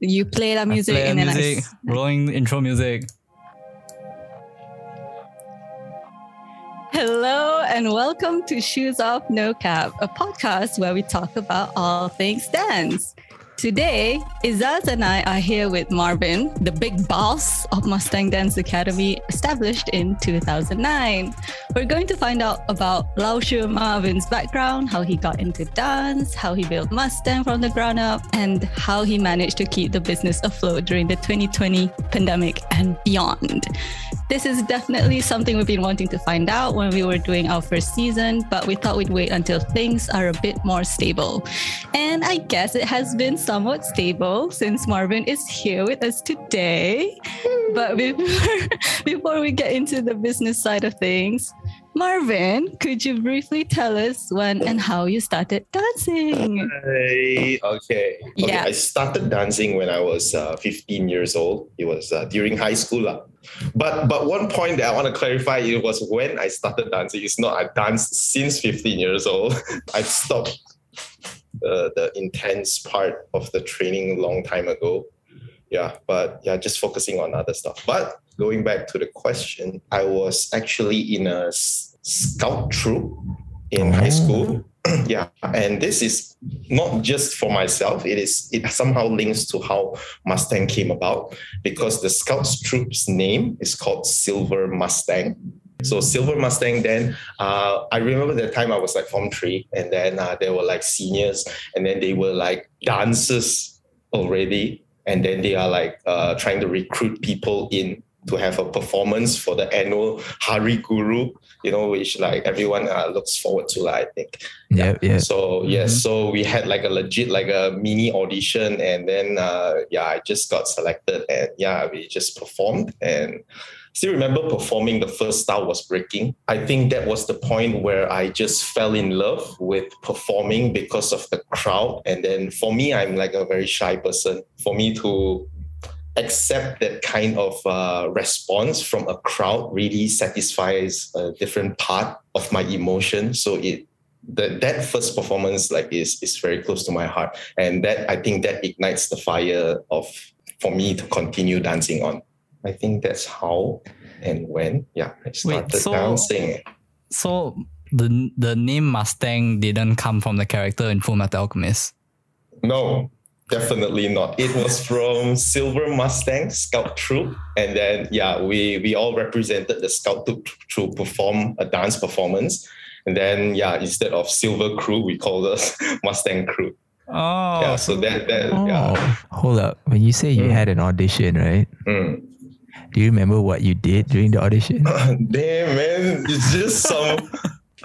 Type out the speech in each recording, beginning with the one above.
You play that music play and then music, I. rolling intro music. Hello and welcome to Shoes Off No Cap, a podcast where we talk about all things dance. Today, Izaz and I are here with Marvin, the big boss of Mustang Dance Academy, established in 2009. We're going to find out about Laoshu Marvin's background, how he got into dance, how he built Mustang from the ground up, and how he managed to keep the business afloat during the 2020 pandemic and beyond. This is definitely something we've been wanting to find out when we were doing our first season, but we thought we'd wait until things are a bit more stable. And I guess it has been somewhat stable since Marvin is here with us today. But before, before we get into the business side of things, Marvin, could you briefly tell us when and how you started dancing? Hey, okay. okay. Yeah. I started dancing when I was uh, 15 years old. It was uh, during high school. lah. But but one point that I want to clarify it was when I started dancing. It's not I danced since 15 years old. I stopped the, the intense part of the training a long time ago. Yeah, but yeah, just focusing on other stuff. But going back to the question, I was actually in a scout troop in high oh. school. yeah, and this is not just for myself. It is it somehow links to how Mustang came about because the Scouts troop's name is called Silver Mustang. So Silver Mustang. Then uh, I remember the time I was like Form Three, and then uh, there were like seniors, and then they were like dancers already, and then they are like uh, trying to recruit people in to have a performance for the annual Hari Guru, you know, which like everyone uh, looks forward to, like, I think. Yep, yeah. So yes, so we had like a legit like a mini audition, and then uh, yeah, I just got selected, and yeah, we just performed, and still remember performing. The first style was breaking. I think that was the point where I just fell in love with performing because of the crowd, and then for me, I'm like a very shy person. For me to accept that kind of uh, response from a crowd really satisfies a different part of my emotion. So it that that first performance like is is very close to my heart, and that I think that ignites the fire of for me to continue dancing on. I think that's how and when yeah I started so- dancing. So the the name Mustang didn't come from the character in Full Metal Alchemist. No, definitely not. It was from Silver Mustang Scout Troop, and then yeah, we we all represented the Scout Troop to perform a dance performance, and then yeah, instead of Silver Crew, we called us Mustang Crew. Oh, yeah, so that that Oh, yeah. hold up. When you say you Mm. had an audition, right? Mm. Do you remember what you did during the audition? Damn man, it's just some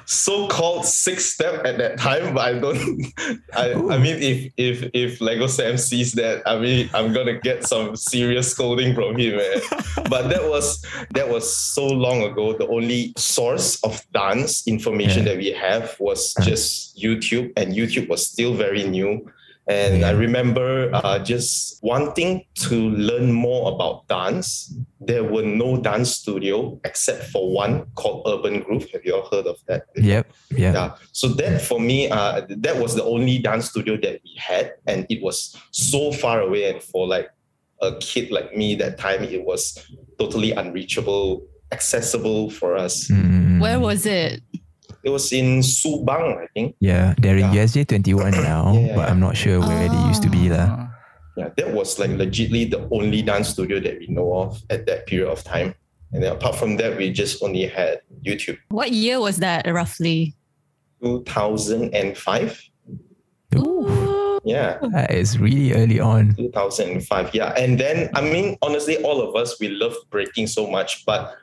so-called six step at that time, but I don't. I, I mean, if if if Lego Sam sees that, I mean, I'm gonna get some serious scolding from him, man. but that was that was so long ago. The only source of dance information Yeah. that we have was just YouTube, and YouTube was still very new. And I remember uh, just wanting to learn more about dance. There were no dance studio except for one called Urban Groove. Have you all heard of that? yep, yep. Yeah. So that for me, uh, that was the only dance studio that we had, and it was so far away. And for like a kid like me, that time it was totally unreachable, accessible for us. Mm, Where was it? It was in Subang, I think. Yeah, they're in Yeah. USJ 21 now, Yeah. but I'm not sure where they used to be. lah. Uh, Yeah, that was like legitly the only dance studio that we know of at that period of time. And then apart from that, we just only had YouTube. What year was that roughly? 2005. Ooh. Yeah. That is really early on. 2005 yeah and then i mean honestly all of us we love breaking so much but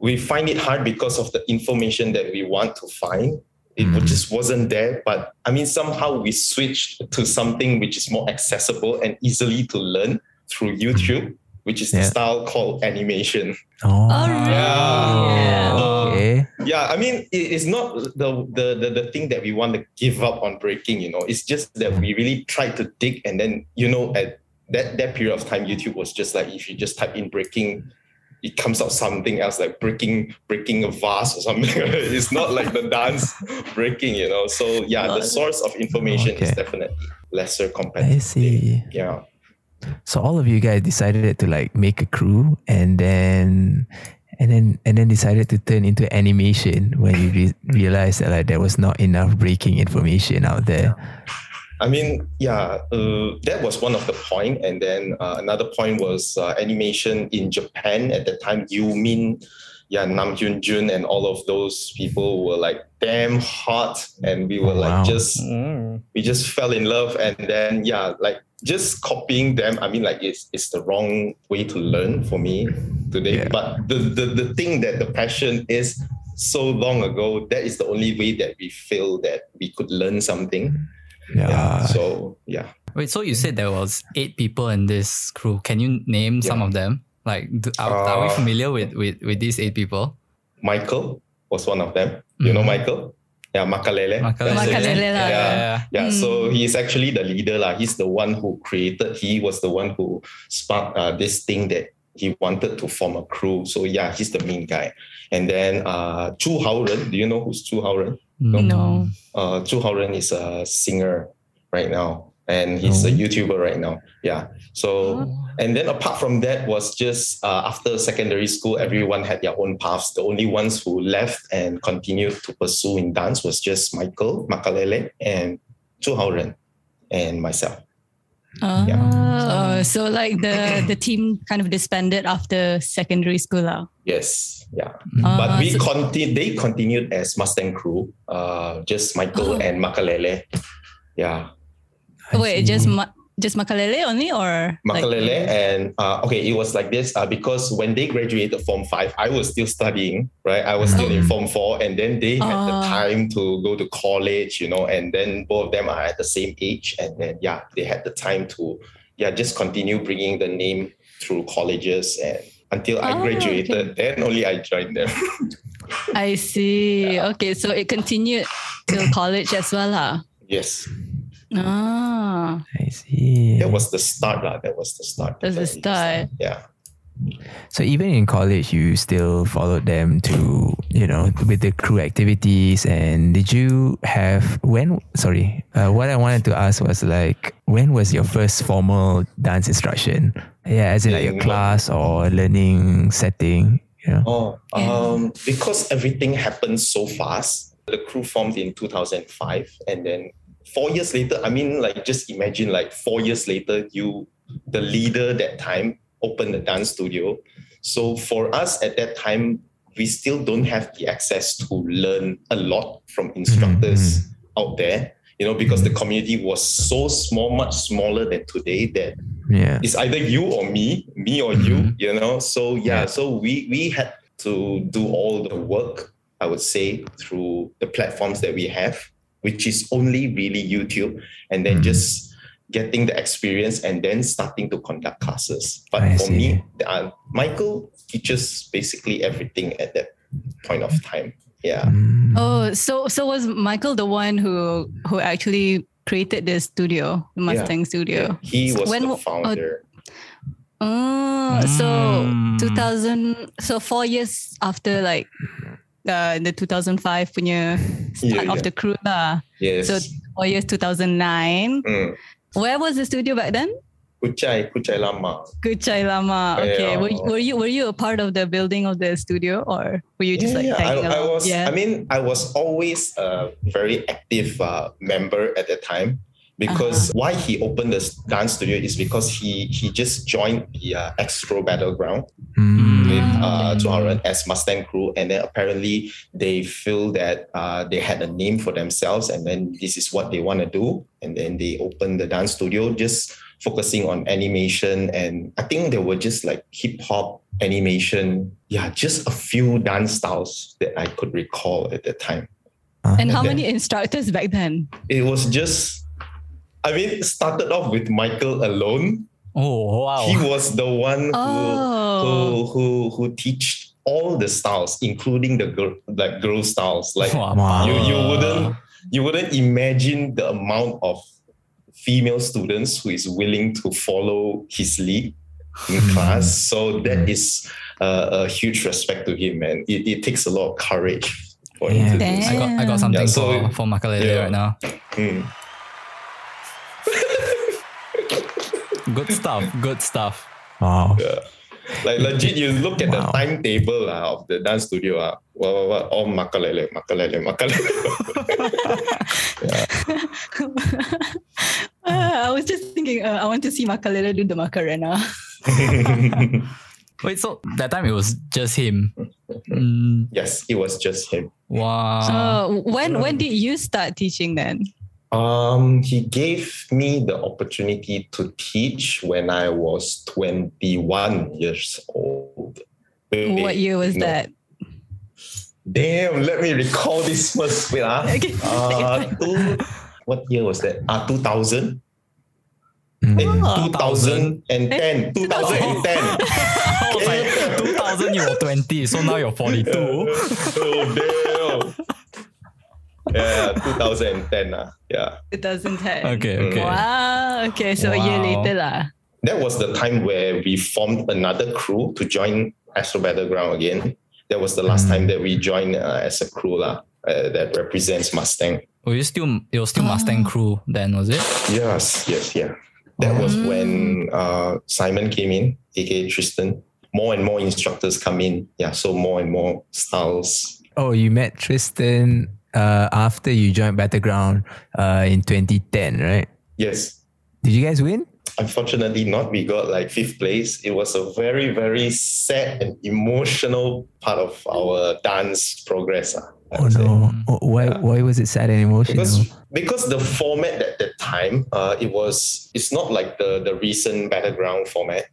we find it hard because of the information that we want to find it Mhm. just wasn't there but i mean somehow we switched to something which is more accessible and easily to learn through youtube which is the style called animation Oh, Oh, really? Yeah. okay. yeah i mean it- it's not the, the the the thing that we want to give up on breaking you know it's just that we really tried to dig and then you know at that that period of time youtube was just like if you just type in breaking it comes out something else like breaking breaking a vase or something. It's not like the dance breaking you know? So yeah the source of information is definitely lesser compared I see. yeah. So all of you guys decided to like make a crew and then and then and then decided to turn into animation when you re- realized that like there was not enough breaking information out there. I mean, yeah, uh, that was one of the point, and then uh, another point was uh, animation in Japan at the time. You mean, yeah, Nam Hyun Jun and all of those people were like damn hot, and we were Wow. like just we just fell in love, and then yeah, like just copying them. I mean, like it's it's the wrong way to learn for me today. Yeah. But the, the the thing that the passion is so long ago, that is the only way that we feel that we could learn something. Yeah. Yeah. So yeah. Wait, so you said there was eight people in this crew. Can you name some of them? Like, do, are, are we Uh, familiar with, with with these eight people? Michael was one of them. You know. Michael? Yeah, Makalele. Makalele. Makalele lah. Yeah. Yeah, so Mm. he's actually the leader. lah. He's the one who created, he was the one who sparked uh, this thing that he wanted to form a crew. So yeah, he's the main guy. And then uh, Chu Haoren, do you know who's Chu Haoren? No. Uh, Chu Haoren is a singer right now. And he's a Oh. YouTuber right now. Yeah. So and then apart from that was just uh, after secondary school, everyone had their own paths. The only ones who left and continued to pursue in dance was just Michael Makalele and Chu Haoren and myself. Oh, Yeah. so like the the team kind of disbanded after secondary school. lah. Yes, yeah. Ah, But we so- continue. They continued as Mustang crew. Uh, just Michael Oh. and Makalele. Yeah, I wait, see. just ma- just Makalele only or like- Makalele and uh, okay, it was like this uh, because when they graduated Form Five, I was still studying, right? I was still in Mhm. Form Four, and then they had the Ah. time to go to college, you know, and then both of them are at the same age, and then yeah, they had the time to yeah just continue bringing the name through colleges and until I Ah, graduated, then only I joined them. I see. Okay, so it continued till college as well. lah. yes, Ah, I see. that was the start, lah. That was the start. That's the start. Yeah. So even in college, you still followed them to, you know, with the crew activities. And did you have when? Sorry, uh, what I wanted to ask was like, when was your first formal dance instruction? Yeah, as in like your class or learning setting. You know. Oh, um, because everything happened so fast. The crew formed in 2005, and then four years later. I mean, like just imagine, like four years later, you, the leader that time, opened the dance studio. So for us at that time, we still don't have the access to learn a lot from instructors out there. You know, because the community was so small, much smaller than today that Yeah. it's either you or me, me or you, Mhm. you know. So yeah, Yeah. so we we had to do all the work, I would say, through the platforms that we have, which is only really YouTube, and then Mhm. just getting the experience and then starting to conduct classes. But I for me, uh, Michael teaches basically everything at that point of time. Yeah. Mm. Oh, so so was Michael the one who who actually created the studio, the Mustang studio? He was When the w- oh, founder. Oh, so Mm. 2000 so 4 years after like uh, the 2005 punya start Yeah, of the crew lah. yes. So 4 years 2009. Mm. Where was the studio back then? Kuchai, Kuchai Lama. Kuchai Lama. Okay. Yeah. Were, were you were you a part of the building of the studio or were you just like I, tagging I was. yeah. I mean, I was always a very active uh, member at that time because Uh-huh. why he opened the dance studio is because he he just joined the uh, Astro Battleground Mm. with uh, Chu Haoren as Mustang crew, and then apparently they feel that uh, they had a name for themselves, and then this is what they want to do, and then they opened the dance studio just focusing on animation, and I think there were just like hip hop animation, yeah, just a few dance styles that I could recall at that time. Uh, and how Okay. many instructors back then? It was just, I mean, started off with Michael alone. Oh wow! He was the one who Oh. who who who teach all the styles, including the girl like girl styles. Like Wow. you you wouldn't you wouldn't imagine the amount of female students who is willing to follow his lead in class. So that is uh, a huge respect to him, man. It, it takes a lot of courage for him to do Damn. so. I got I got something Yeah, so- for for Makalele Yeah. right now. Mm. Good stuff. Good stuff. Wow. Yeah. Like legit, you look at Wow. the timetable uh, of the dance studio, uh, what, what, what, all makalele, makalele, makalele. Uh, I was just thinking, uh, I want to see Makalele do the Macarena. Wait, so that time it was just him. Mm, yes, it was just him. wow. So when when did you start teaching then? Um, he gave me the opportunity to teach when I was 21 years old. Wait, What year was no. that? Damn, let me recall this first. Wait, ah. Okay. Uh, two, what year was that? Ah, 2000? Mm. Eh, Oh. 2010. 2010. I was like, 2000, you were 20, so now you're 42. oh, damn. Yeah, 2010. ah. Yeah. 2010. Okay, okay. Wow. Okay, so a year later lah. That was the time where we formed another crew to join Astro Battleground again. That was the last Mm. time that we joined uh, as a crew lah, uh, that represents Mustang. Were you still, it was still Mustang crew then, was it? Yes, yes, yeah. That was Mm. when uh, Simon came in, aka Tristan. More and more instructors come in. Yeah, so more and more styles. Oh, you met Tristan uh, after you joined Battleground uh, in 2010, right? Yes. Did you guys win? Unfortunately, not. We got like fifth place. It was a very, very sad and emotional part of our dance progress. ah, I Oh no! Oh, why? Yeah. Why was it sad and emotional? because because the format at that time uh, it was it's not like the the recent battleground format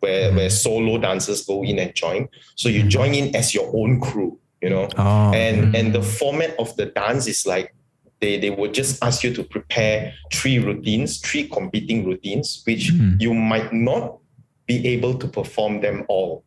where mm-hmm. where solo dancers go in and join so you mm-hmm. join in as your own crew you know oh, and mm-hmm. and the format of the dance is like they they would just ask you to prepare three routines three competing routines which you might not be able to perform them all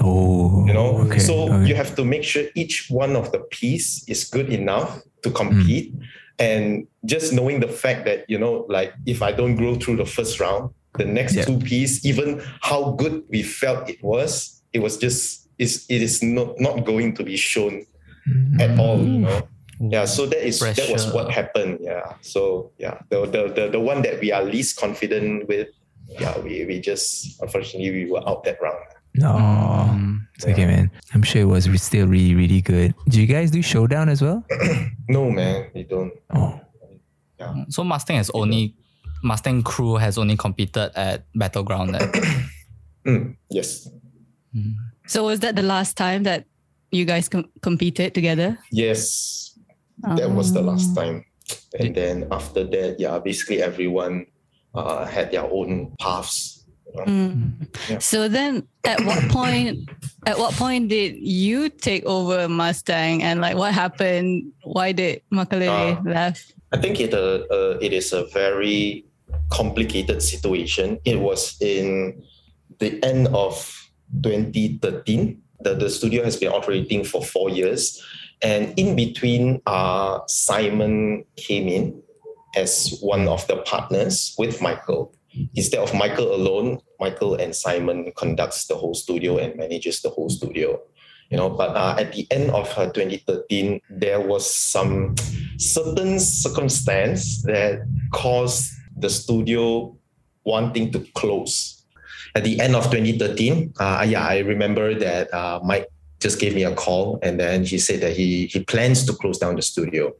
oh, you know? okay, so okay. you have to make sure each one of the piece is good enough to hmm. compete. And just knowing the fact that you know like if i don't grow through the first round the next Yeah. two piece even how good we felt it was it was just is it is not not going to be shown hmm. at all you know? Yeah so that is that was what happened yeah. So yeah the, the the the one that we are least confident with yeah we, we just unfortunately we were out that round No, Um, it's okay, man. I'm sure it was re- still really, really good. Do you guys do showdown as well? no man we don't Oh, yeah. so Mustang has only, Mustang crew has only competed at Battleground then. Mm, yes So was that the last time that you guys com- competed together? Yes, that was the Um, last time. And then after that, yeah, basically everyone uh, had their own paths. You know. Mm. Yeah. So then, at what point? At what point did you take over Mustang, and like what happened? Why did Makalele Uh, left? I think it uh, uh, it is a very complicated situation. It was in the end of 2013. The, the studio has been operating for four years. And in between, uh, Simon came in as one of the partners with Michael. Instead of Michael alone, Michael and Simon conducts the whole studio and manages the whole studio. You know, but uh, at the end of uh, 2013, there was some certain circumstance that caused the studio wanting to close. At the end of 2013, uh, yeah, I remember that uh, Mike just gave me a call and then he said that he he plans to close down the studio.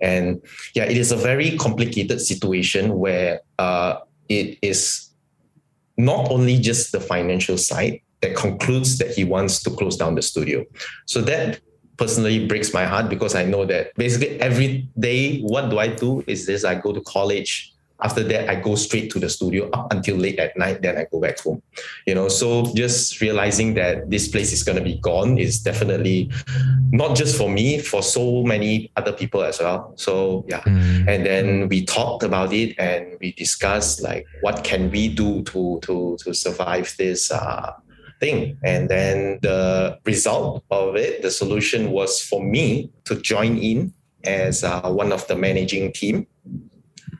And yeah, it is a very complicated situation where uh, it is not only just the financial side that concludes that he wants to close down the studio. So that personally breaks my heart because I know that basically every day, what do I do is this I go to college. After that, I go straight to the studio up until late at night. Then I go back home. You know, so just realizing that this place is going to be gone is definitely not just for me, for so many other people as well. So yeah, Mm. and then we talked about it and we discussed like what can we do to to to survive this uh, thing and then the result of it the solution was for me to join in as uh, one of the managing team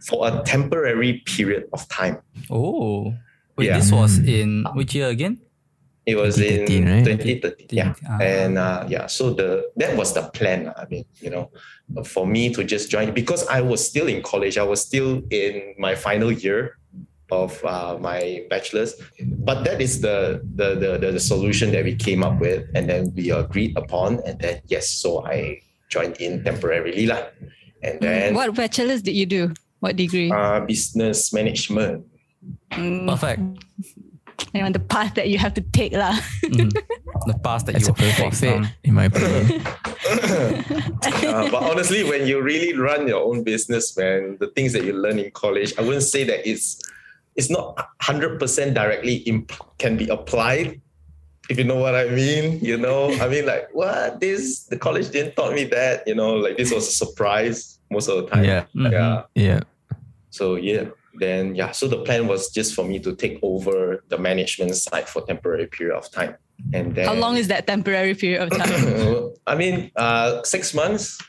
for a temporary period of time Oh. Wait, Yeah. this was Mm. in which year again? it was 2013, in right? 2013 yeah Ah. and uh, yeah so the that was the plan i mean you know for me to just join because i was still in college i was still in my final year of uh, my bachelor's. But that is the, the the the the solution that we came up with, and then we agreed upon, and then yes, so I joined in temporarily lah, and then What bachelor's did you do? What degree? uh, business management. Mm, Perfect. you know, the path that you have to take lah. Mhm. The path that That's you a perfect forced in my opinion. Uh, but honestly, when you really run your own business, man, the things that you learn in college, I wouldn't say that it's it's not hundred percent directly imp- can be applied. If you know what I mean, you know, I mean, like what this the college didn't taught me that, you know, like this was a surprise most of the time. Yeah. Mhm. yeah. Yeah. So yeah, then yeah, so the plan was just for me to take over the management side for temporary period of time, and then How long is that temporary period of time? I mean, uh, six months.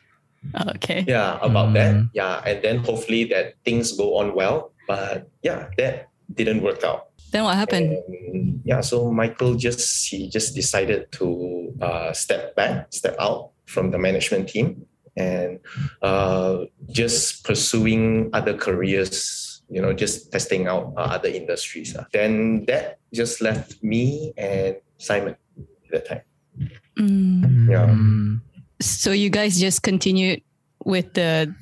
okay. Yeah, about that. Mm. Yeah, and then hopefully that things go on well. But yeah, that didn't work out. Then what happened? And yeah, so Michael just he just decided to uh, step back, step out from the management team, and uh, just pursuing other careers. You know, just testing out uh, other industries. ah. Then that just left me and Simon at that time. Mm. Yeah. So you guys just continued with the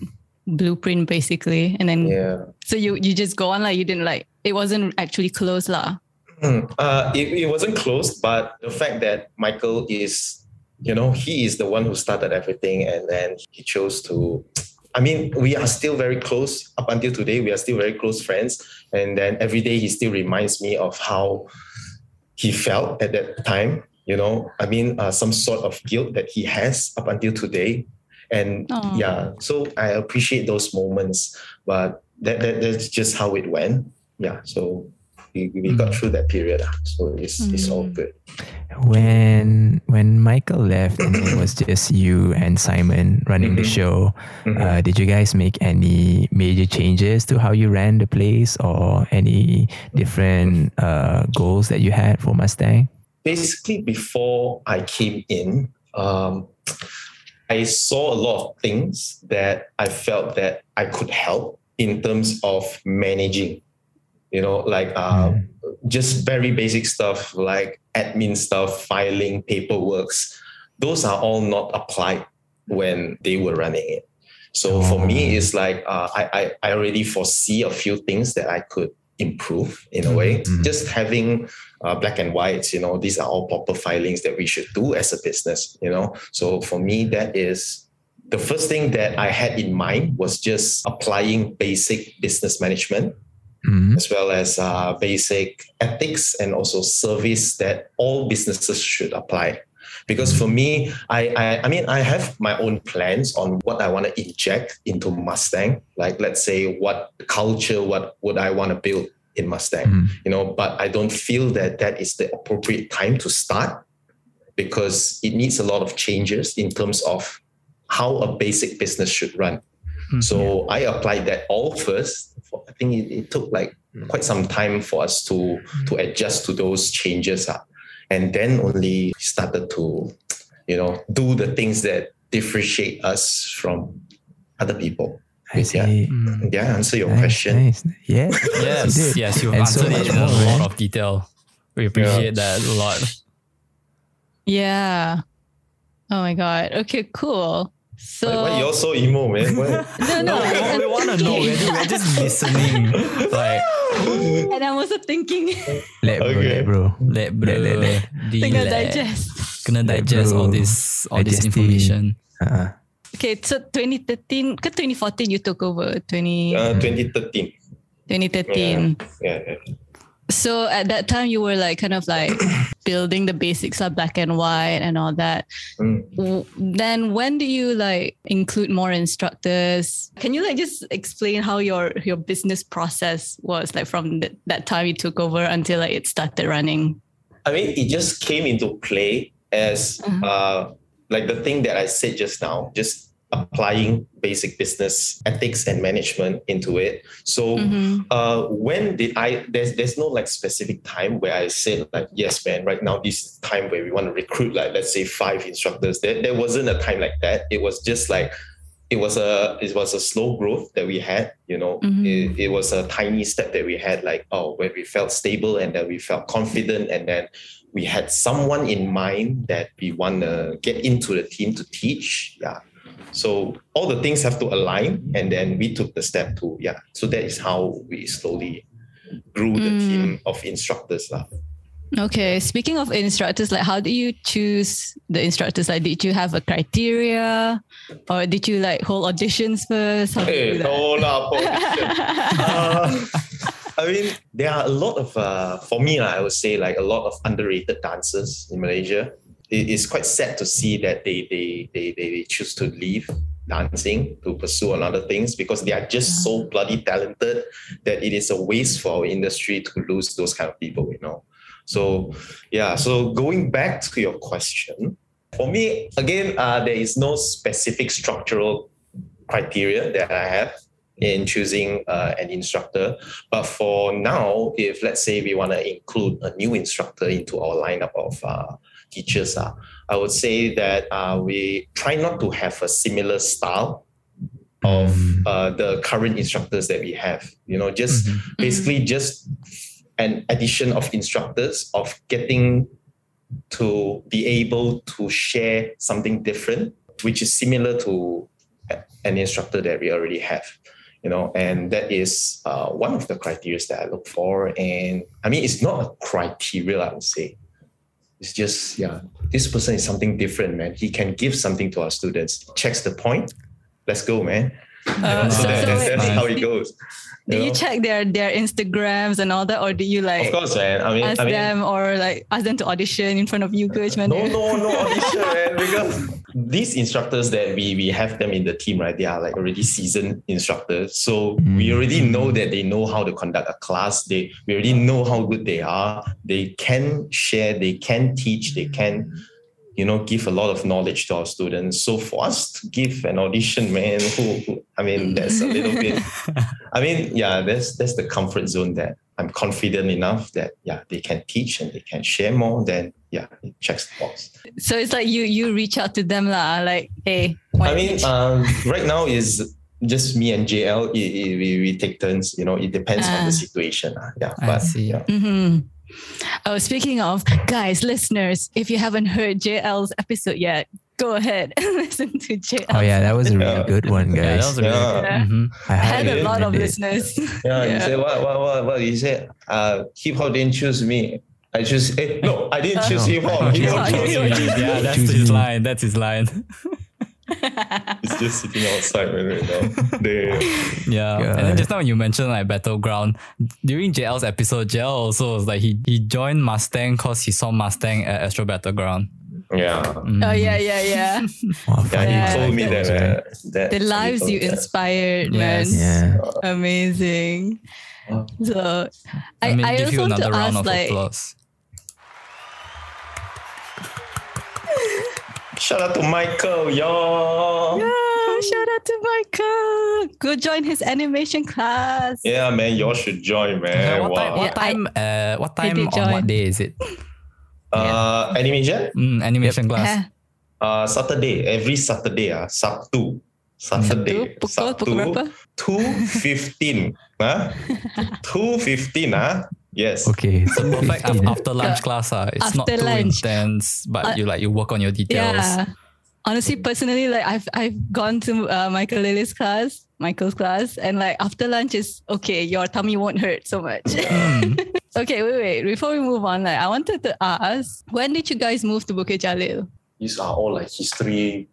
blueprint basically, and then Yeah. so you you just go on like you didn't like it wasn't actually closed lah. Hmm. Uh, it, it wasn't closed, but the fact that Michael is, you know, he is the one who started everything, and then he chose to. I mean, we are still very close up until today. We are still very close friends, and then every day he still reminds me of how he felt at that time. You know, I mean, uh, some sort of guilt that he has up until today, and Aw. yeah, so I appreciate those moments. But that, that that's just how it went. Yeah, so we, we got through that period. ah. So it's it's all Mm. good. When when Michael left and it was just you and Simon running the Mhm. show, Mhm. uh, did you guys make any major changes to how you ran the place or any different uh, goals that you had for Mustang? Basically, before I came in, um, I saw a lot of things that I felt that I could help in terms of managing. You know, like uh, Mm. just very basic stuff like admin stuff, filing, paperworks. Those are all not applied when they were running it. So for me, Oh. it's like uh, I, I I already foresee a few things that I could improve in a way. Mhm. Just having uh, black and whites, you know, these are all proper filings that we should do as a business. You know, so for me, that is the first thing that I had in mind was just applying basic business management Mm. as well as uh, basic ethics and also service that all businesses should apply. Because for me, I, I I mean I have my own plans on what I want to inject into Mustang. Like let's say what culture, what would I want to build in Mustang, Mm. you know. But I don't feel that that is the appropriate time to start because it needs a lot of changes in terms of how a basic business should run. Mhm. So I applied that all first. For, I think it, it took like quite some time for us to to adjust to those changes, ah. and then only started to, you know, do the things that differentiate us from other people. I Yeah. Mm. Yeah, answer your Nice, question. nice. Yeah. Yes, you yes, you've And so answered much it in a more, lot of detail. We appreciate that a lot. Yeah. Oh my god. Okay, cool. So Why, why you're so emo, man? Why? no, no, we, we want to know. We're, ju- we're just listening. Like, and I'm also thinking, Let bro, Okay. let bro. let bro, Let, let, let. thinking let. digest. Kena Let digest all this, all this information. Uh-uh. Okay, so 2013, ke 2014 you took over 20, Uh, 2013. 2013. Yeah, yeah. So at that time you were like kind of like building the basics of black and white and all that. Mm. Then when do you like include more instructors? Can you like just explain how your your business process was like from th- that time you took over until like it started running? I mean, it just came into play as Mhm. uh, like the thing that I said just now, just applying basic business ethics and management into it. So Mhm. uh, when did I? There's there's no like specific time where I said like yes, man. Right now, this is time where we want to recruit like let's say five instructors. There there wasn't a time like that. It was just like it was a it was a slow growth that we had. You know, Mhm. it, it was a tiny step that we had. Like oh, when we felt stable and then we felt confident, and then we had someone in mind that we want to get into the team to teach. Yeah. So all the things have to align, and then we took the step to yeah. So that is how we slowly grew the Mm. team of instructors. Okay. Speaking of instructors, like how do you choose the instructors? Like, did you have a criteria, or did you like hold auditions first? How Hey, no lah, uh, I mean, there are a lot of, uh, for me, I would say, like a lot of underrated dancers in Malaysia. It is quite sad to see that they they they they, they choose to leave dancing to pursue another things because they are just so bloody talented that it is a waste for our industry to lose those kind of people. You know. So yeah. So going back to your question, for me, again, uh, there is no specific structural criteria that I have in choosing uh, an instructor. But for now, if let's say we want to include a new instructor into our lineup of uh, teachers, uh, I would say that uh, we try not to have a similar style of Mm. uh, the current instructors that we have. You know, just Mhm. basically just an addition of instructors of getting to be able to share something different, which is similar to an instructor that we already have. You know, and that is uh, one of the criteria that I look for. And I mean, it's not a criteria, I would say. It's just, yeah, this person is something different, man. He can give something to our students. Checks the point. Let's go, man. Uh, so so- so that's, wait, that's nice. how it goes. Do you know? check their their Instagrams and all that, or do you like Of course, man. I mean, ask I mean, them or like ask them to audition in front of you, coach? Man? No, no, no audition, man. Because these instructors that we we have them in the team, right? They are like already seasoned instructors. So we Mm. already know that they know how to conduct a class. They we already know how good they are. They can share, they can teach, they can, you know, give a lot of knowledge to our students. So for us to give an audition, man, who, who I mean, that's a little bit I mean, yeah, that's that's the comfort zone that I'm confident enough that yeah, they can teach and they can share more. Then yeah, it checks the box. So it's like you you reach out to them lah, like hey. I mean, um, right now is just me and JL. i- i- we, we take turns. You know, it depends on the Ah. situation. ah. Yeah, I but see. yeah. hmm Oh, speaking of guys, listeners, if you haven't heard JL's episode yet, go ahead and listen to JL. Oh yeah, that was a really Yeah. good one, Yeah, that guys. was really Yeah. good. Mhm. I I had a lot of recommend listeners. Yeah, you Yeah. say what what what what you said? Uh, hip hop didn't choose me. I choose. Eh, no, I didn't choose No. hip hop. Hip hop Yeah, chose me. yeah, that's his line. That's his line. It's just sitting outside man, right now. They, Yeah. And then just now when you mentioned like Battleground. During JL's episode, JL also was like he, he joined Mustang because he saw Mustang at Astro Battleground. yeah. Mm. Oh yeah, yeah, yeah. Wow, Yeah, Yeah, he told me that that. Uh, that The lives you that. inspired, man. Yeah. Amazing. So I, I mean, I also want to ask like applause. Shout out to Michael, yo. Yeah, shout out to Michael. Go join his animation class. Yeah, man, y'all should join, Uh, man. what, time, wow. what Yeah, I- time? uh, what time on join. what day is it? Uh, animation? Mm, animation class. Yeah. Uh, Saturday, every Saturday, ah, Sabtu. Saturday, Pukul, pukul berapa? 2.15. Huh? 2.15, ah? Yes. Okay. So perfect af- 15. after lunch class. Uh. It's not After too lunch. intense, but Uh, you like you work on your details. Yeah. Honestly, personally, like I've I've gone to uh, Michael Lily's class, Michael's class, and like after lunch is okay. Your tummy won't hurt so much. Mm. okay, wait, wait. Before we move on, like I wanted to ask, when did you guys move to Bukit Jalil? These are all like history.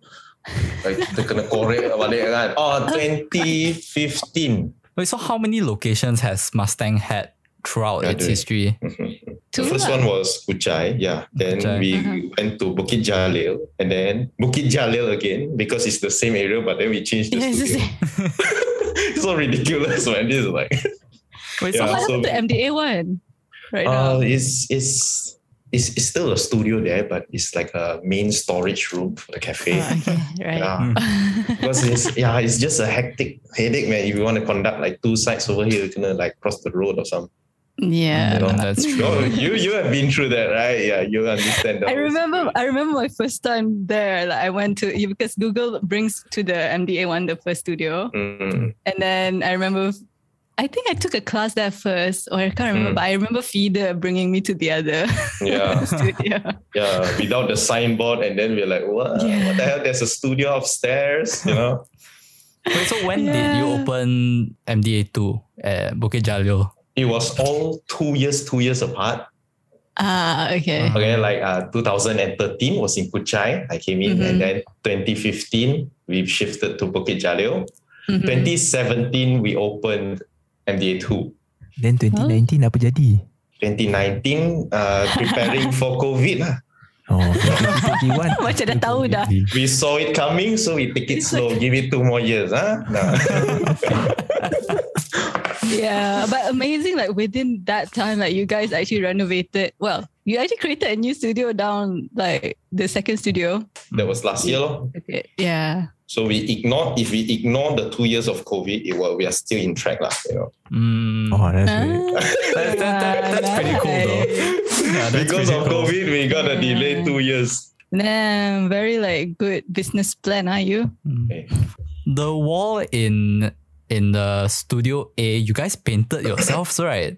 Like kita kena korek balik kan. Oh, 2015. Wait, so how many locations has Mustang had throughout Yeah, its dude. history? The Two first lah. one was Kuchai, yeah. Then Kuchai. we Uh-huh. went to Bukit Jalil and then Bukit Jalil again because it's the same area, but then we changed the Yeah, it's the studio. same. it's so ridiculous, man. This is like Wait, Yeah, so What so- happened to MDA one? Right uh, now. it's it's it's it's still a studio there, but it's like a main storage room for the cafe. Oh, okay, right. Yeah. because it's yeah, it's just a hectic headache, man. If you want to conduct like two sites over here, you're gonna like cross the road or something. Yeah. You know, That's true. Oh, you you have been through that, right? Yeah, you understand. I those. remember I remember my first time there. Like I went to because Google brings to the MDA one the first studio. Mm. And then I remember I think I took a class there first, or I can't remember, Mm. but I remember Feeder bringing me to the other Yeah, studio. yeah. Without the signboard, and then we're like, what? Yeah. What the hell? There's a studio upstairs. You know. Wait, so when did you open MDA two at Bukit Jalil? It was all two years, two years apart. Ah, okay. Okay, like uh, 2013 was in Kuchai. I came in, and then 2015 we shifted to Bukit Jalil. Mhm. 2017 we opened MDA two. Then 2019 apa jadi? 2019 uh, preparing for COVID lah. Oh, 2021. Macam dah tahu dah. We saw it coming, so we take it slow. Give it two more years, huh? Nah. Yeah, but amazing. Like within that time, like you guys actually renovated. Well, you actually created a new studio down, like the second studio. that was last year, lor. Okay. Yeah. So we ignore if we ignore the two years of COVID, it will, we are still in track, lah. You know, Mm. Oh, that's Ah. That- that- that- that's pretty cool though. Yeah, that's because of cool. COVID, we got a delay two years. Damn, very like good business plan, are you? Okay. The wall in in the studio A, you guys painted yourselves, right?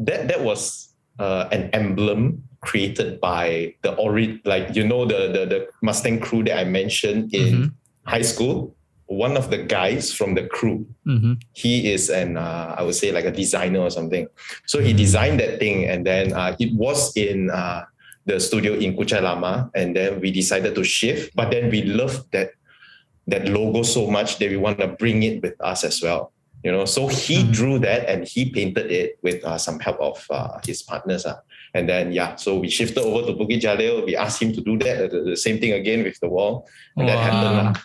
That that was uh, an emblem created by the ori like you know the the the Mustang crew that I mentioned in high school. One of the guys from the crew Mm-hmm. he is an uh, I would say like a designer or something. So he designed that thing, and then uh, it was in uh, the studio in Kuchai Lama, and then we decided to shift. But then we loved that that logo so much that we want to bring it with us as well. You know, so he drew that and he painted it with uh, some help of uh, his partners. Uh. And then yeah, so we shifted over to Bukit Jalil. We asked him to do that, the, the same thing again with the wall, and that happened.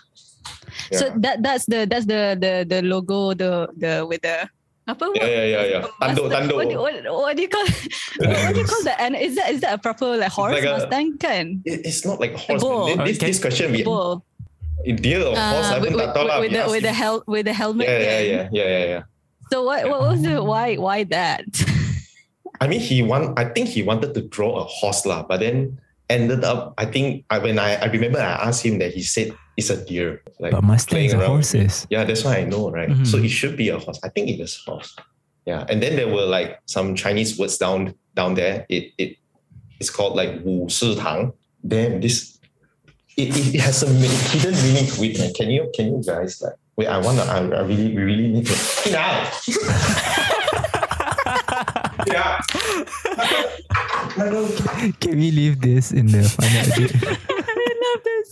So that that's the that's the the the logo the the with the apa? Yeah, yeah, yeah, yeah. Tando, tando. What, do- what, what do you call what do you call that? And is that is that a proper like horse like a- Mustang kan? It's not like horse. bull. This, Okay. this question we Bull. deer or horse. Uh, I with, pun tak tahu lah. with the with the hel with the helmet. yeah, yeah, yeah, yeah, yeah, yeah. So what what was it? Why why that? I mean, he want. I think he wanted to draw a horse lah, but then ended up. I think I, when I, I remember I asked him that he said it's a deer. Like But Mustangs playing are around. horses. Yeah, that's why I know, right? Mhm. So it should be a horse. I think it is horse. Yeah, and then there were like some Chinese words down down there. It it it's called like Wu Shi Tang. Damn, this it, it, it has a hidden meaning to it. Man. Can you can you guys like wait? I wanna. I, I really we really need to. get out. yeah. Can we leave this in the final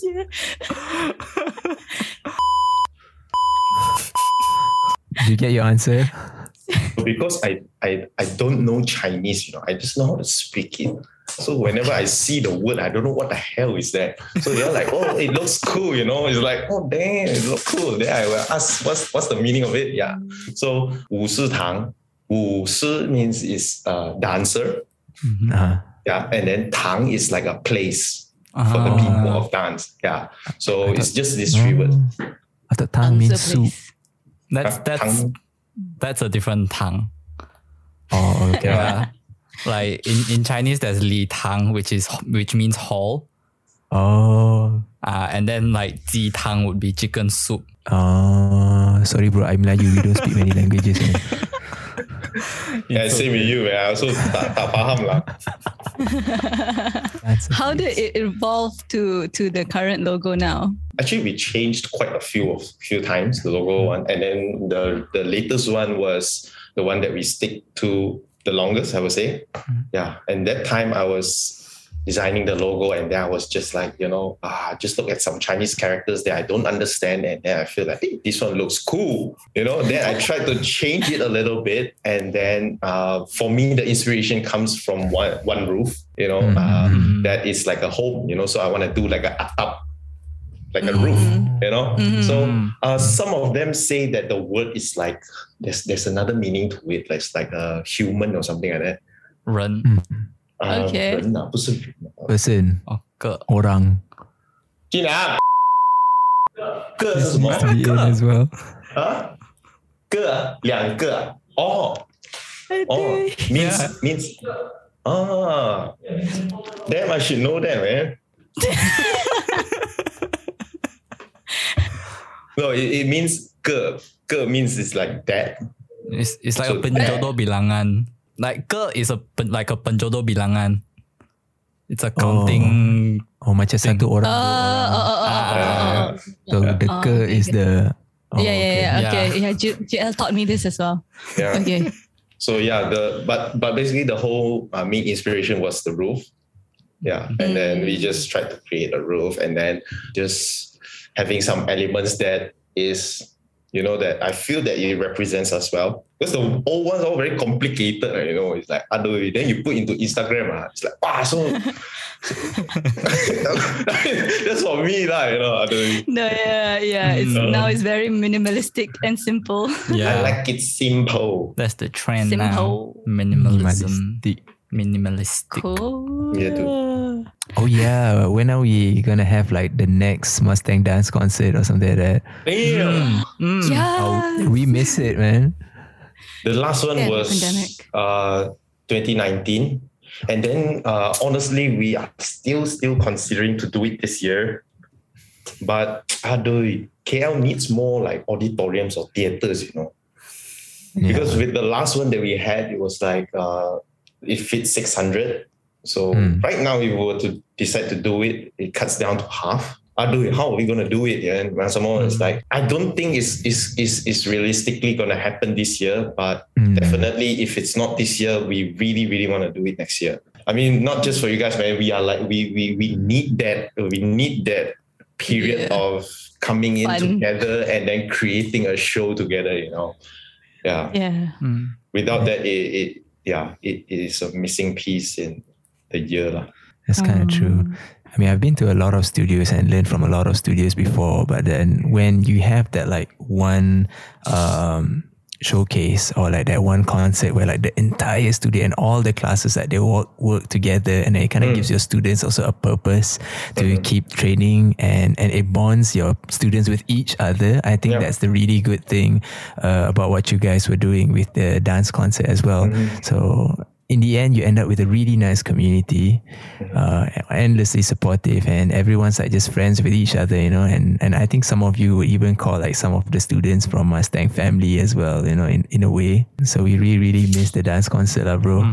edit? I love this. Yeah. Did you get your answer? because I, I I don't know Chinese, you know, I just know how to speak it. So whenever I see the word, I don't know what the hell is that. So they're like, oh, it looks cool, you know. It's like, oh damn, it looks cool. Then I will ask, what's what's the meaning of it? Yeah. So Wu Shi Tang, Wu Shi means is a dancer. Uh, Yeah. And then Tang is like a place for the Ah. people of dance. Yeah. So it's just these three words. oh. I thought tang means soup. That's Uh, that's Tang. that's a different tongue. Oh, okay. Yeah. like in, in Chinese there's Li Tang, which is which means hall. Oh. Uh, and then like Ji Tang would be chicken soup. Uh, sorry bro, I'm Melayu. We don't speak many languages. man. Yeah, same with you. Man. I also tak, tak faham lah. How did it evolve to to the current logo now? actually we changed quite a few of few times the logo one and then the the latest one was the one that we stick to the longest i would say mm-hmm. yeah and that time i was designing the logo and then i was just like you know ah just look at some chinese characters that i don't understand and then i feel like hey, this one looks cool you know? Then i tried to change it a little bit and then uh, for me the inspiration comes from one one roof you know? Uh, Mhm. that is like a home you know? So i want to do like a up like a roof Mhm. you know? Mhm. so uh, some of them say that the word is like there's there's another meaning to it like it's like a human or something like that. Ren uh, Okay. 人啊，不是人啊 person, or ke. orang. 进来个是什么 Needs to be in as well. 啊？个啊两个啊哦 Oh, means Yeah. means. Ah, damn! I should know that, man. no, it, it means ke. Ke means it's like that. It's, it's like So a penjodoh bilangan. Like ke is a like a penjodoh bilangan. It's a counting. Oh. oh, macam satu orang. Oh, dua oh, orang. oh, oh, oh, oh, oh. So the Oh, ke okay, is the. Oh, yeah, yeah, yeah. okay. Okay, yeah. J- JL taught me this as well. Yeah. Okay. So yeah, the but but basically the whole uh, main inspiration was the roof. Yeah, and mm-hmm. then we just tried to create a roof, and then just having some elements that is you know that I feel that it represents as well. Because the old ones all very complicated, right, you know. It's like aduh, then you put into Instagram, ah, it's like wow, so that's for me, lah, you know. aduh. No, yeah, yeah. It's Mm. now it's very minimalistic and simple. yeah. I like it simple. That's the trend now. Minimalism. Minimalistic. Minimalistic. Cool. Yeah, Oh yeah, when are we gonna have like the next Mustang dance concert or something like that? Damn. Mm. Yeah. Oh, we miss it, man. The last one Yeah, was pandemic. uh 2019. And then uh honestly we are still still considering to do it this year. But aduh, KL needs more like auditoriums or theaters, you know. Because with the last one that we had, it was like uh it fits 600. So Hmm. right now, if we were to decide to do it, it cuts down to half. Aduh, how are we gonna do it? Yeah, and someone is like, I don't think it's is is is realistically gonna happen this year, but Mm. definitely if it's not this year, we really really want to do it next year. I mean, not just for you guys, man. We are like we we we need that. We need that period Yeah. of coming in Fun. together and then creating a show together. You know, yeah. Yeah. Mm. Without that, it, it yeah, it, it is a missing piece in the year. That's kind of true. Um, I mean, I've been to a lot of studios and learned from a lot of studios before, but then when you have that like one um, showcase or like that one concert where like the entire studio and all the classes that they work work together and it kind of Mm. gives your students also a purpose to Mhm. keep training and and it bonds your students with each other. I think Yeah. that's the really good thing uh, about what you guys were doing with the dance concert as well. Mhm. So in the end, you end up with a really nice community, uh, endlessly supportive, and everyone's like just friends with each other, you know. And and I think some of you would even call like some of the students from Mustang family as well, you know, in, in a way. So we really really miss the dance concert, lah, bro.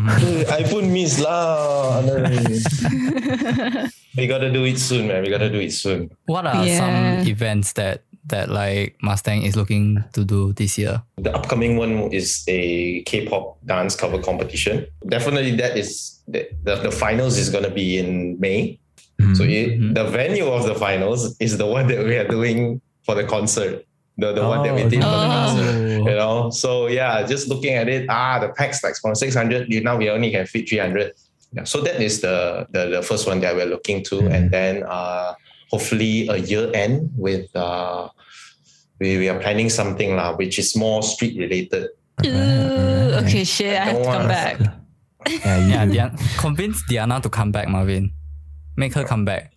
I pun miss lah. we gotta do it soon, man. We gotta do it soon. What are Yeah. some events that that like Mustang is looking to do this year? The upcoming one is a K-pop dance cover competition. Definitely, that is the, the, the finals is gonna be in May. Mhm. So it, Mhm. the venue of the finals is the one that we are doing for the concert. The the one that we Oh, did for the concert. Oh. You know, so yeah, just looking at it, ah, the packs like from 600, you now we only can fit 300. Yeah, so that is the, the the first one that we're looking to, and then uh, hopefully a year end with uh, we, we are planning something lah, which is more street related. Ooh, okay, shit. I have to come back. Yeah, Yeah, do. Diana, convince Diana to come back, Marvin. Make her come back.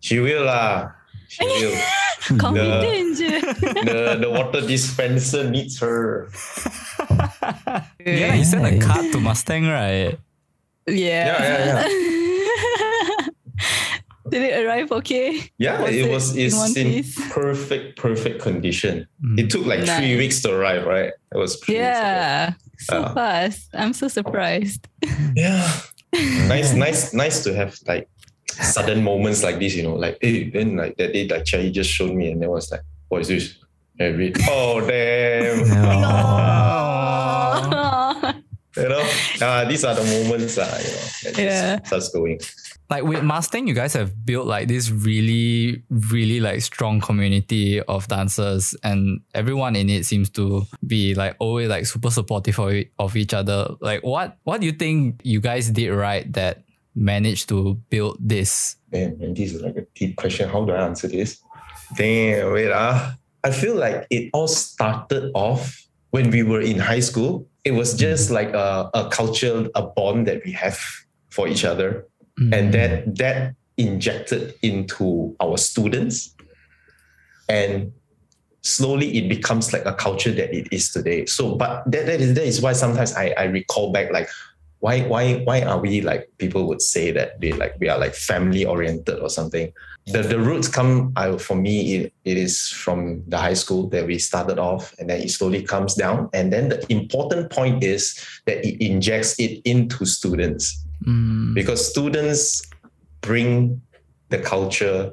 She will lah. She will. Confident je. the the water dispenser needs her. Yeah, you sent a Yeah. card to Mustang, right? Yeah. Yeah, yeah, Did it arrive okay? Yeah, Was it it was in it's one in, perfect perfect condition. Mm. It took like three weeks to arrive, right? It was three. Yeah. So Yeah. fast. I'm so surprised. Yeah. nice, nice, nice to have like sudden moments like this, you know, like hey, then like that day like Chai just showed me and then was like, what is this? And I read, oh damn. Oh. you know, uh, these are the moments uh, you know, that Yeah. just starts going. Like with Mustang, you guys have built like this really, really like strong community of dancers, and everyone in it seems to be like always like super supportive of, of each other. Like, what what do you think you guys did right that managed to build this? Man, and this is like a deep question. How do I answer this? Damn, wait, uh, I feel like it all started off when we were in high school. It was just like a, a culture, a bond that we have for each other. Mm. And that that injected into our students. And slowly it becomes like a culture that it is today. So, but that, that is that is why sometimes I, I recall back like why why why are we like people would say that we like we are like family oriented or something. The the roots come I, for me it, it is from the high school that we started off and then it slowly comes down. And then the important point is that it injects it into students. Mm. Because students bring the culture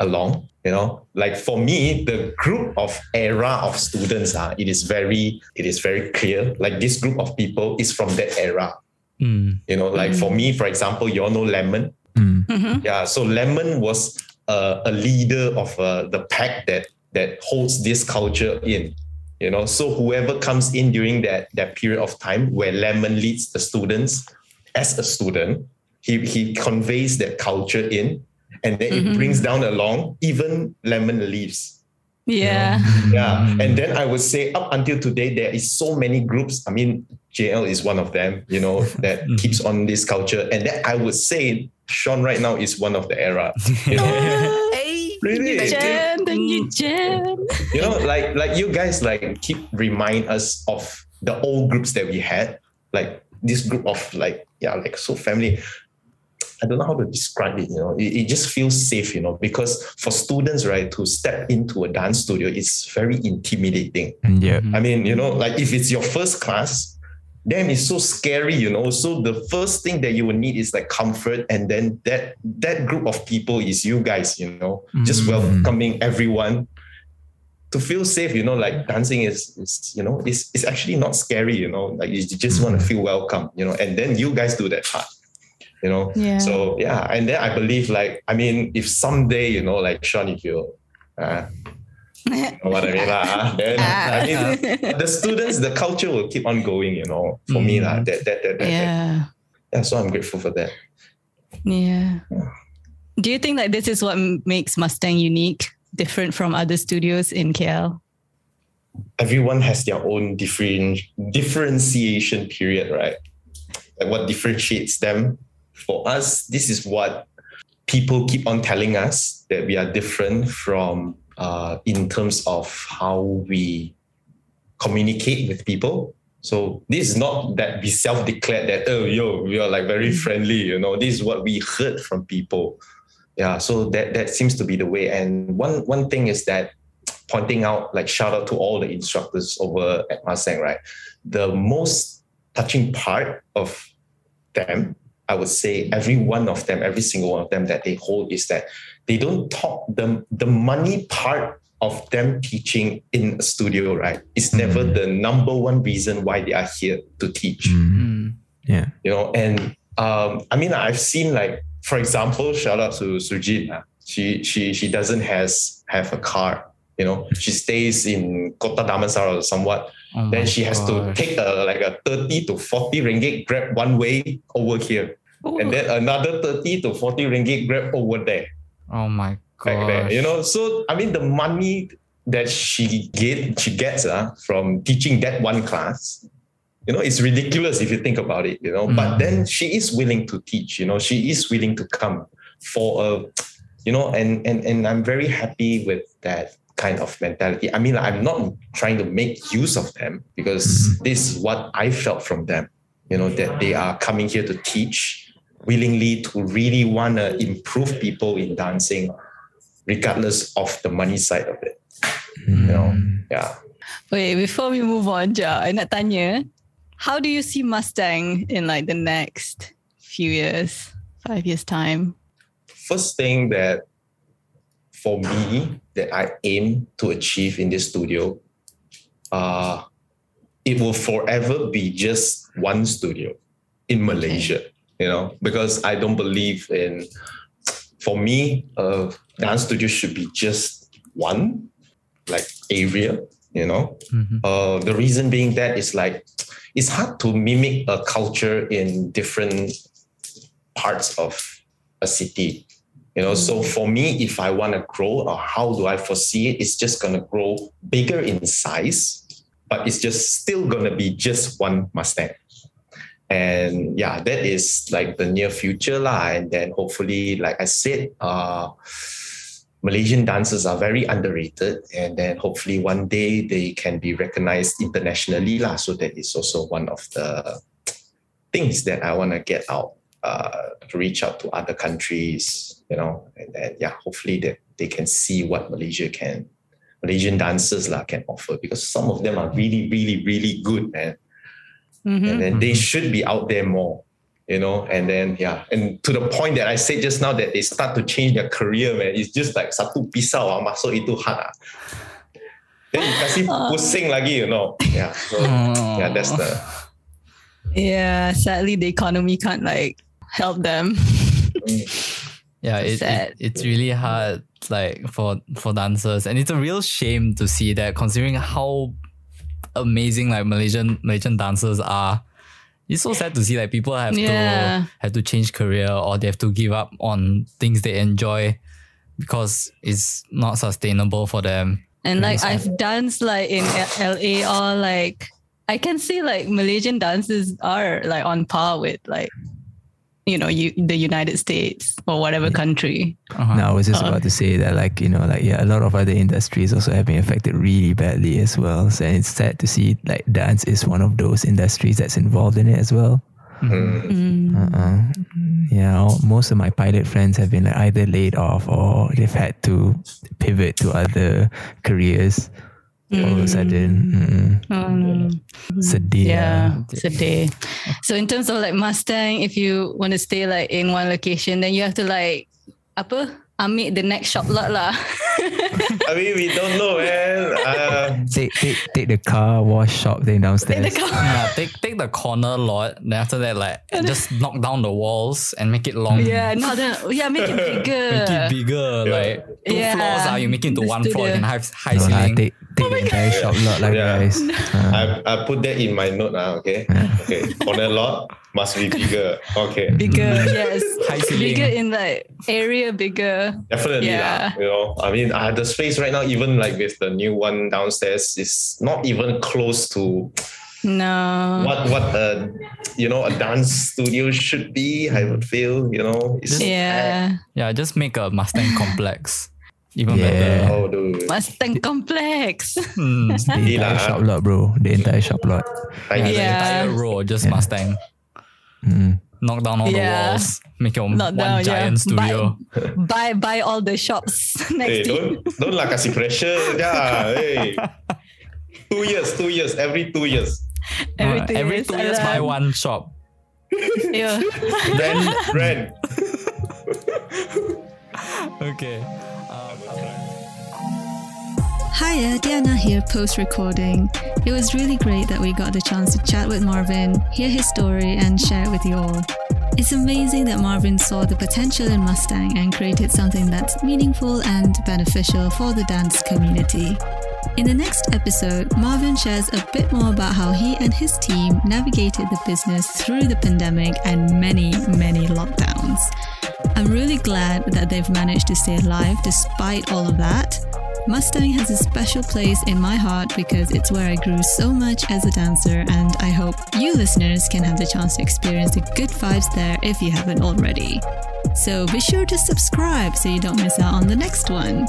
along you know like for me the group of era of students uh, it is very it is very clear like this group of people is from that era Mm. you know like for me for example you all know lemon Mm. Mhm. yeah so lemon was uh, a leader of uh, the pack that that holds this culture in you know so whoever comes in during that that period of time where lemon leads the students as a student he he conveys that culture in and then it Mhm. brings down along even lemon leaves Yeah. yeah and then i would say up until today there is so many groups i mean jl is one of them you know that keeps on this culture and that i would say sean right now is one of the era you know Hey, Really? Thank you, Jen. Thank you, Jen. you know like like you guys like keep remind us of the old groups that we had like this group of like yeah like so family i don't know how to describe it you know it, it just feels safe you know because for students right to step into a dance studio it's very intimidating Yeah. I mean, you know, like if it's your first class, then it's so scary, you know. So the first thing that you will need is like comfort, and then that that group of people is you guys, you know, just Mhm. welcoming everyone to feel safe. You know, like dancing is, is you know, it's it's actually not scary, you know. Like you just want to feel welcome, you know, and then you guys do that part. You know, Yeah. so yeah, and then I believe like I mean, if someday you know, like Sean, if you, uh, you know what I mean, lah, then I mean, the students, the culture will keep on going, you know, for me. Mm. lah. That, that, that, that, yeah. yeah, so I'm grateful for that. Yeah. Yeah. Do you think like this is what makes Mustang unique, different from other studios in KL? Everyone has their own different differentiation period, right? Like what differentiates them. For us, this is what people keep on telling us that we are different from uh, in terms of how we communicate with people. So this is not that we self-declared that oh yo we are like very friendly, you know. This is what we heard from people. Yeah, so that that seems to be the way. And one one thing is that pointing out like shout out to all the instructors over at Mustang, right? The most touching part of them, I would say every one of them, every single one of them that they hold is that they don't talk the the money part of them teaching in a studio, right? It's never Mm. the number one reason why they are here to teach Mm. Mm. Yeah. you know and um i mean i've seen like for example shout out to sujit she she she doesn't has have a car you know she stays in kota damansara or somewhat Oh then she has to take a like a 30 to 40 ringgit grab one way over here and then another 30 to 40 ringgit grab over there Oh my god. there. gosh. You know, so I mean the money that she get she gets uh, from teaching that one class, you know, it's ridiculous if you think about it, you know. But Mm. then she is willing to teach, you know, she is willing to come for a you know, and and and I'm very happy with that kind of mentality. I mean, I'm not trying to make use of them because this is what I felt from them, you know, that they are coming here to teach willingly to really want to improve people in dancing regardless of the money side of it. You know. Mm. Yeah. Wait, before we move on, Ja, I nak tanya, how do you see Mustang in like the next few years, five years time? First thing that for me that I aim to achieve in this studio, uh, it will forever be just one studio in Malaysia, you know, because I don't believe in, for me, a dance studio should be just one, like area, you know. Mhm. Uh, the reason being that is like it's hard to mimic a culture in different parts of a city. You know, so for me, if I want to grow, or how do I foresee it? It's just gonna grow bigger in size, but it's just still gonna be just one Mustang. And yeah, that is like the near future lah. And then hopefully, like I said, uh, Malaysian dancers are very underrated, and then hopefully one day they can be recognized internationally, lah. So that is also one of the things that I want to get out, uh, to reach out to other countries, you know, and then yeah, hopefully that they can see what Malaysia can, Malaysian dancers lah can offer because some of them are really, really, really good, man. Mhm. And then they should be out there more, you know. And then yeah, and to the point that I said just now that they start to change their career, man. It's just like satu pisau ah, masuk itu hat ah. Then you kasih pusing lagi, you know. Yeah. So yeah, that's the Yeah, sadly the economy can't like help them. Yeah, it, it, it's really hard like for for dancers and it's a real shame to see that considering how amazing like Malaysian Malaysian dancers are. It's so sad to see like people have Yeah. to have to change career or they have to give up on things they enjoy because it's not sustainable for them. And like I've danced like in LA or like I can see like Malaysian dances are like on par with like you know you the United States or whatever country. Uh-huh. No, I was just about to say that, like, you know, like, yeah, a lot of other industries also have been affected really badly as well. So it's sad to see, like, dance is one of those industries that's involved in it as well. Mm. Uh-uh. Yeah, all, most of my pilot friends have been like either laid off or they've had to pivot to other careers all of a sudden. Mm-mm. Um, Sedih. yeah, it's a day. So in terms of like Mustang, if you want to stay like in one location, then you have to like apa ambil the next shop lot lah. I mean we don't know, man. Uh, Take, take, take the car wash shop thing downstairs. Take the car. Yeah, take take the corner lot, then after that, like just knock down the walls and make it long. yeah, not the yeah, make it bigger. Make it bigger, Yeah. like two Yeah. floors. Ah, you make it into The one floor. You studio. can have high No lah, ceiling. take, take the entire shop lot lah, Yeah. guys. Uh, I, I put that in my note now, okay? Okay. Corner lot must be bigger. Okay. Bigger, yes. High. Bigger in like area bigger. Definitely, Yeah. lah. you know. I mean, I have the space right now, even like with the new one downstairs, is not even close to No. what what a you know a dance studio should be. I would feel, you know. It's, Yeah. Yeah, just make a Mustang complex. Even Yeah. better. Oh, dude. Mustang complex. Hmm. the entire shop lot, bro. The entire shop lot. Yeah, guess. the Yeah. entire row, just Yeah. Mustang. Mm. Knock down all the Yeah. walls. Make your Not one down, giant yeah. Buy- studio. buy buy all the shops Hey, next you. don't don't lah kasih pressure, yeah. Hey. Two years, two years, every two years. Every Uh, two every years, two years, buy alarm. one shop. Yeah. Brand, brand. Okay. Um, Hiya, Diana here post recording. It was really great that we got the chance to chat with Marvin, hear his story, and share it with you all. It's amazing that Marvin saw the potential in Mustang and created something that's meaningful and beneficial for the dance community. In the next episode, Marvin shares a bit more about how he and his team navigated the business through the pandemic and many, many lockdowns. I'm really glad that they've managed to stay alive despite all of that. Mustang has a special place in my heart because it's where I grew so much as a dancer, and I hope you listeners can have the chance to experience the good vibes there if you haven't already. So be sure to subscribe so you don't miss out on the next one.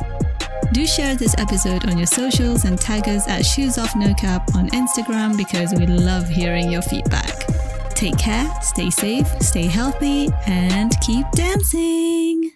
Do share this episode on your socials and tag us at Shoes Off No Cap on Instagram because we love hearing your feedback. Take care, stay safe, stay healthy, and keep dancing!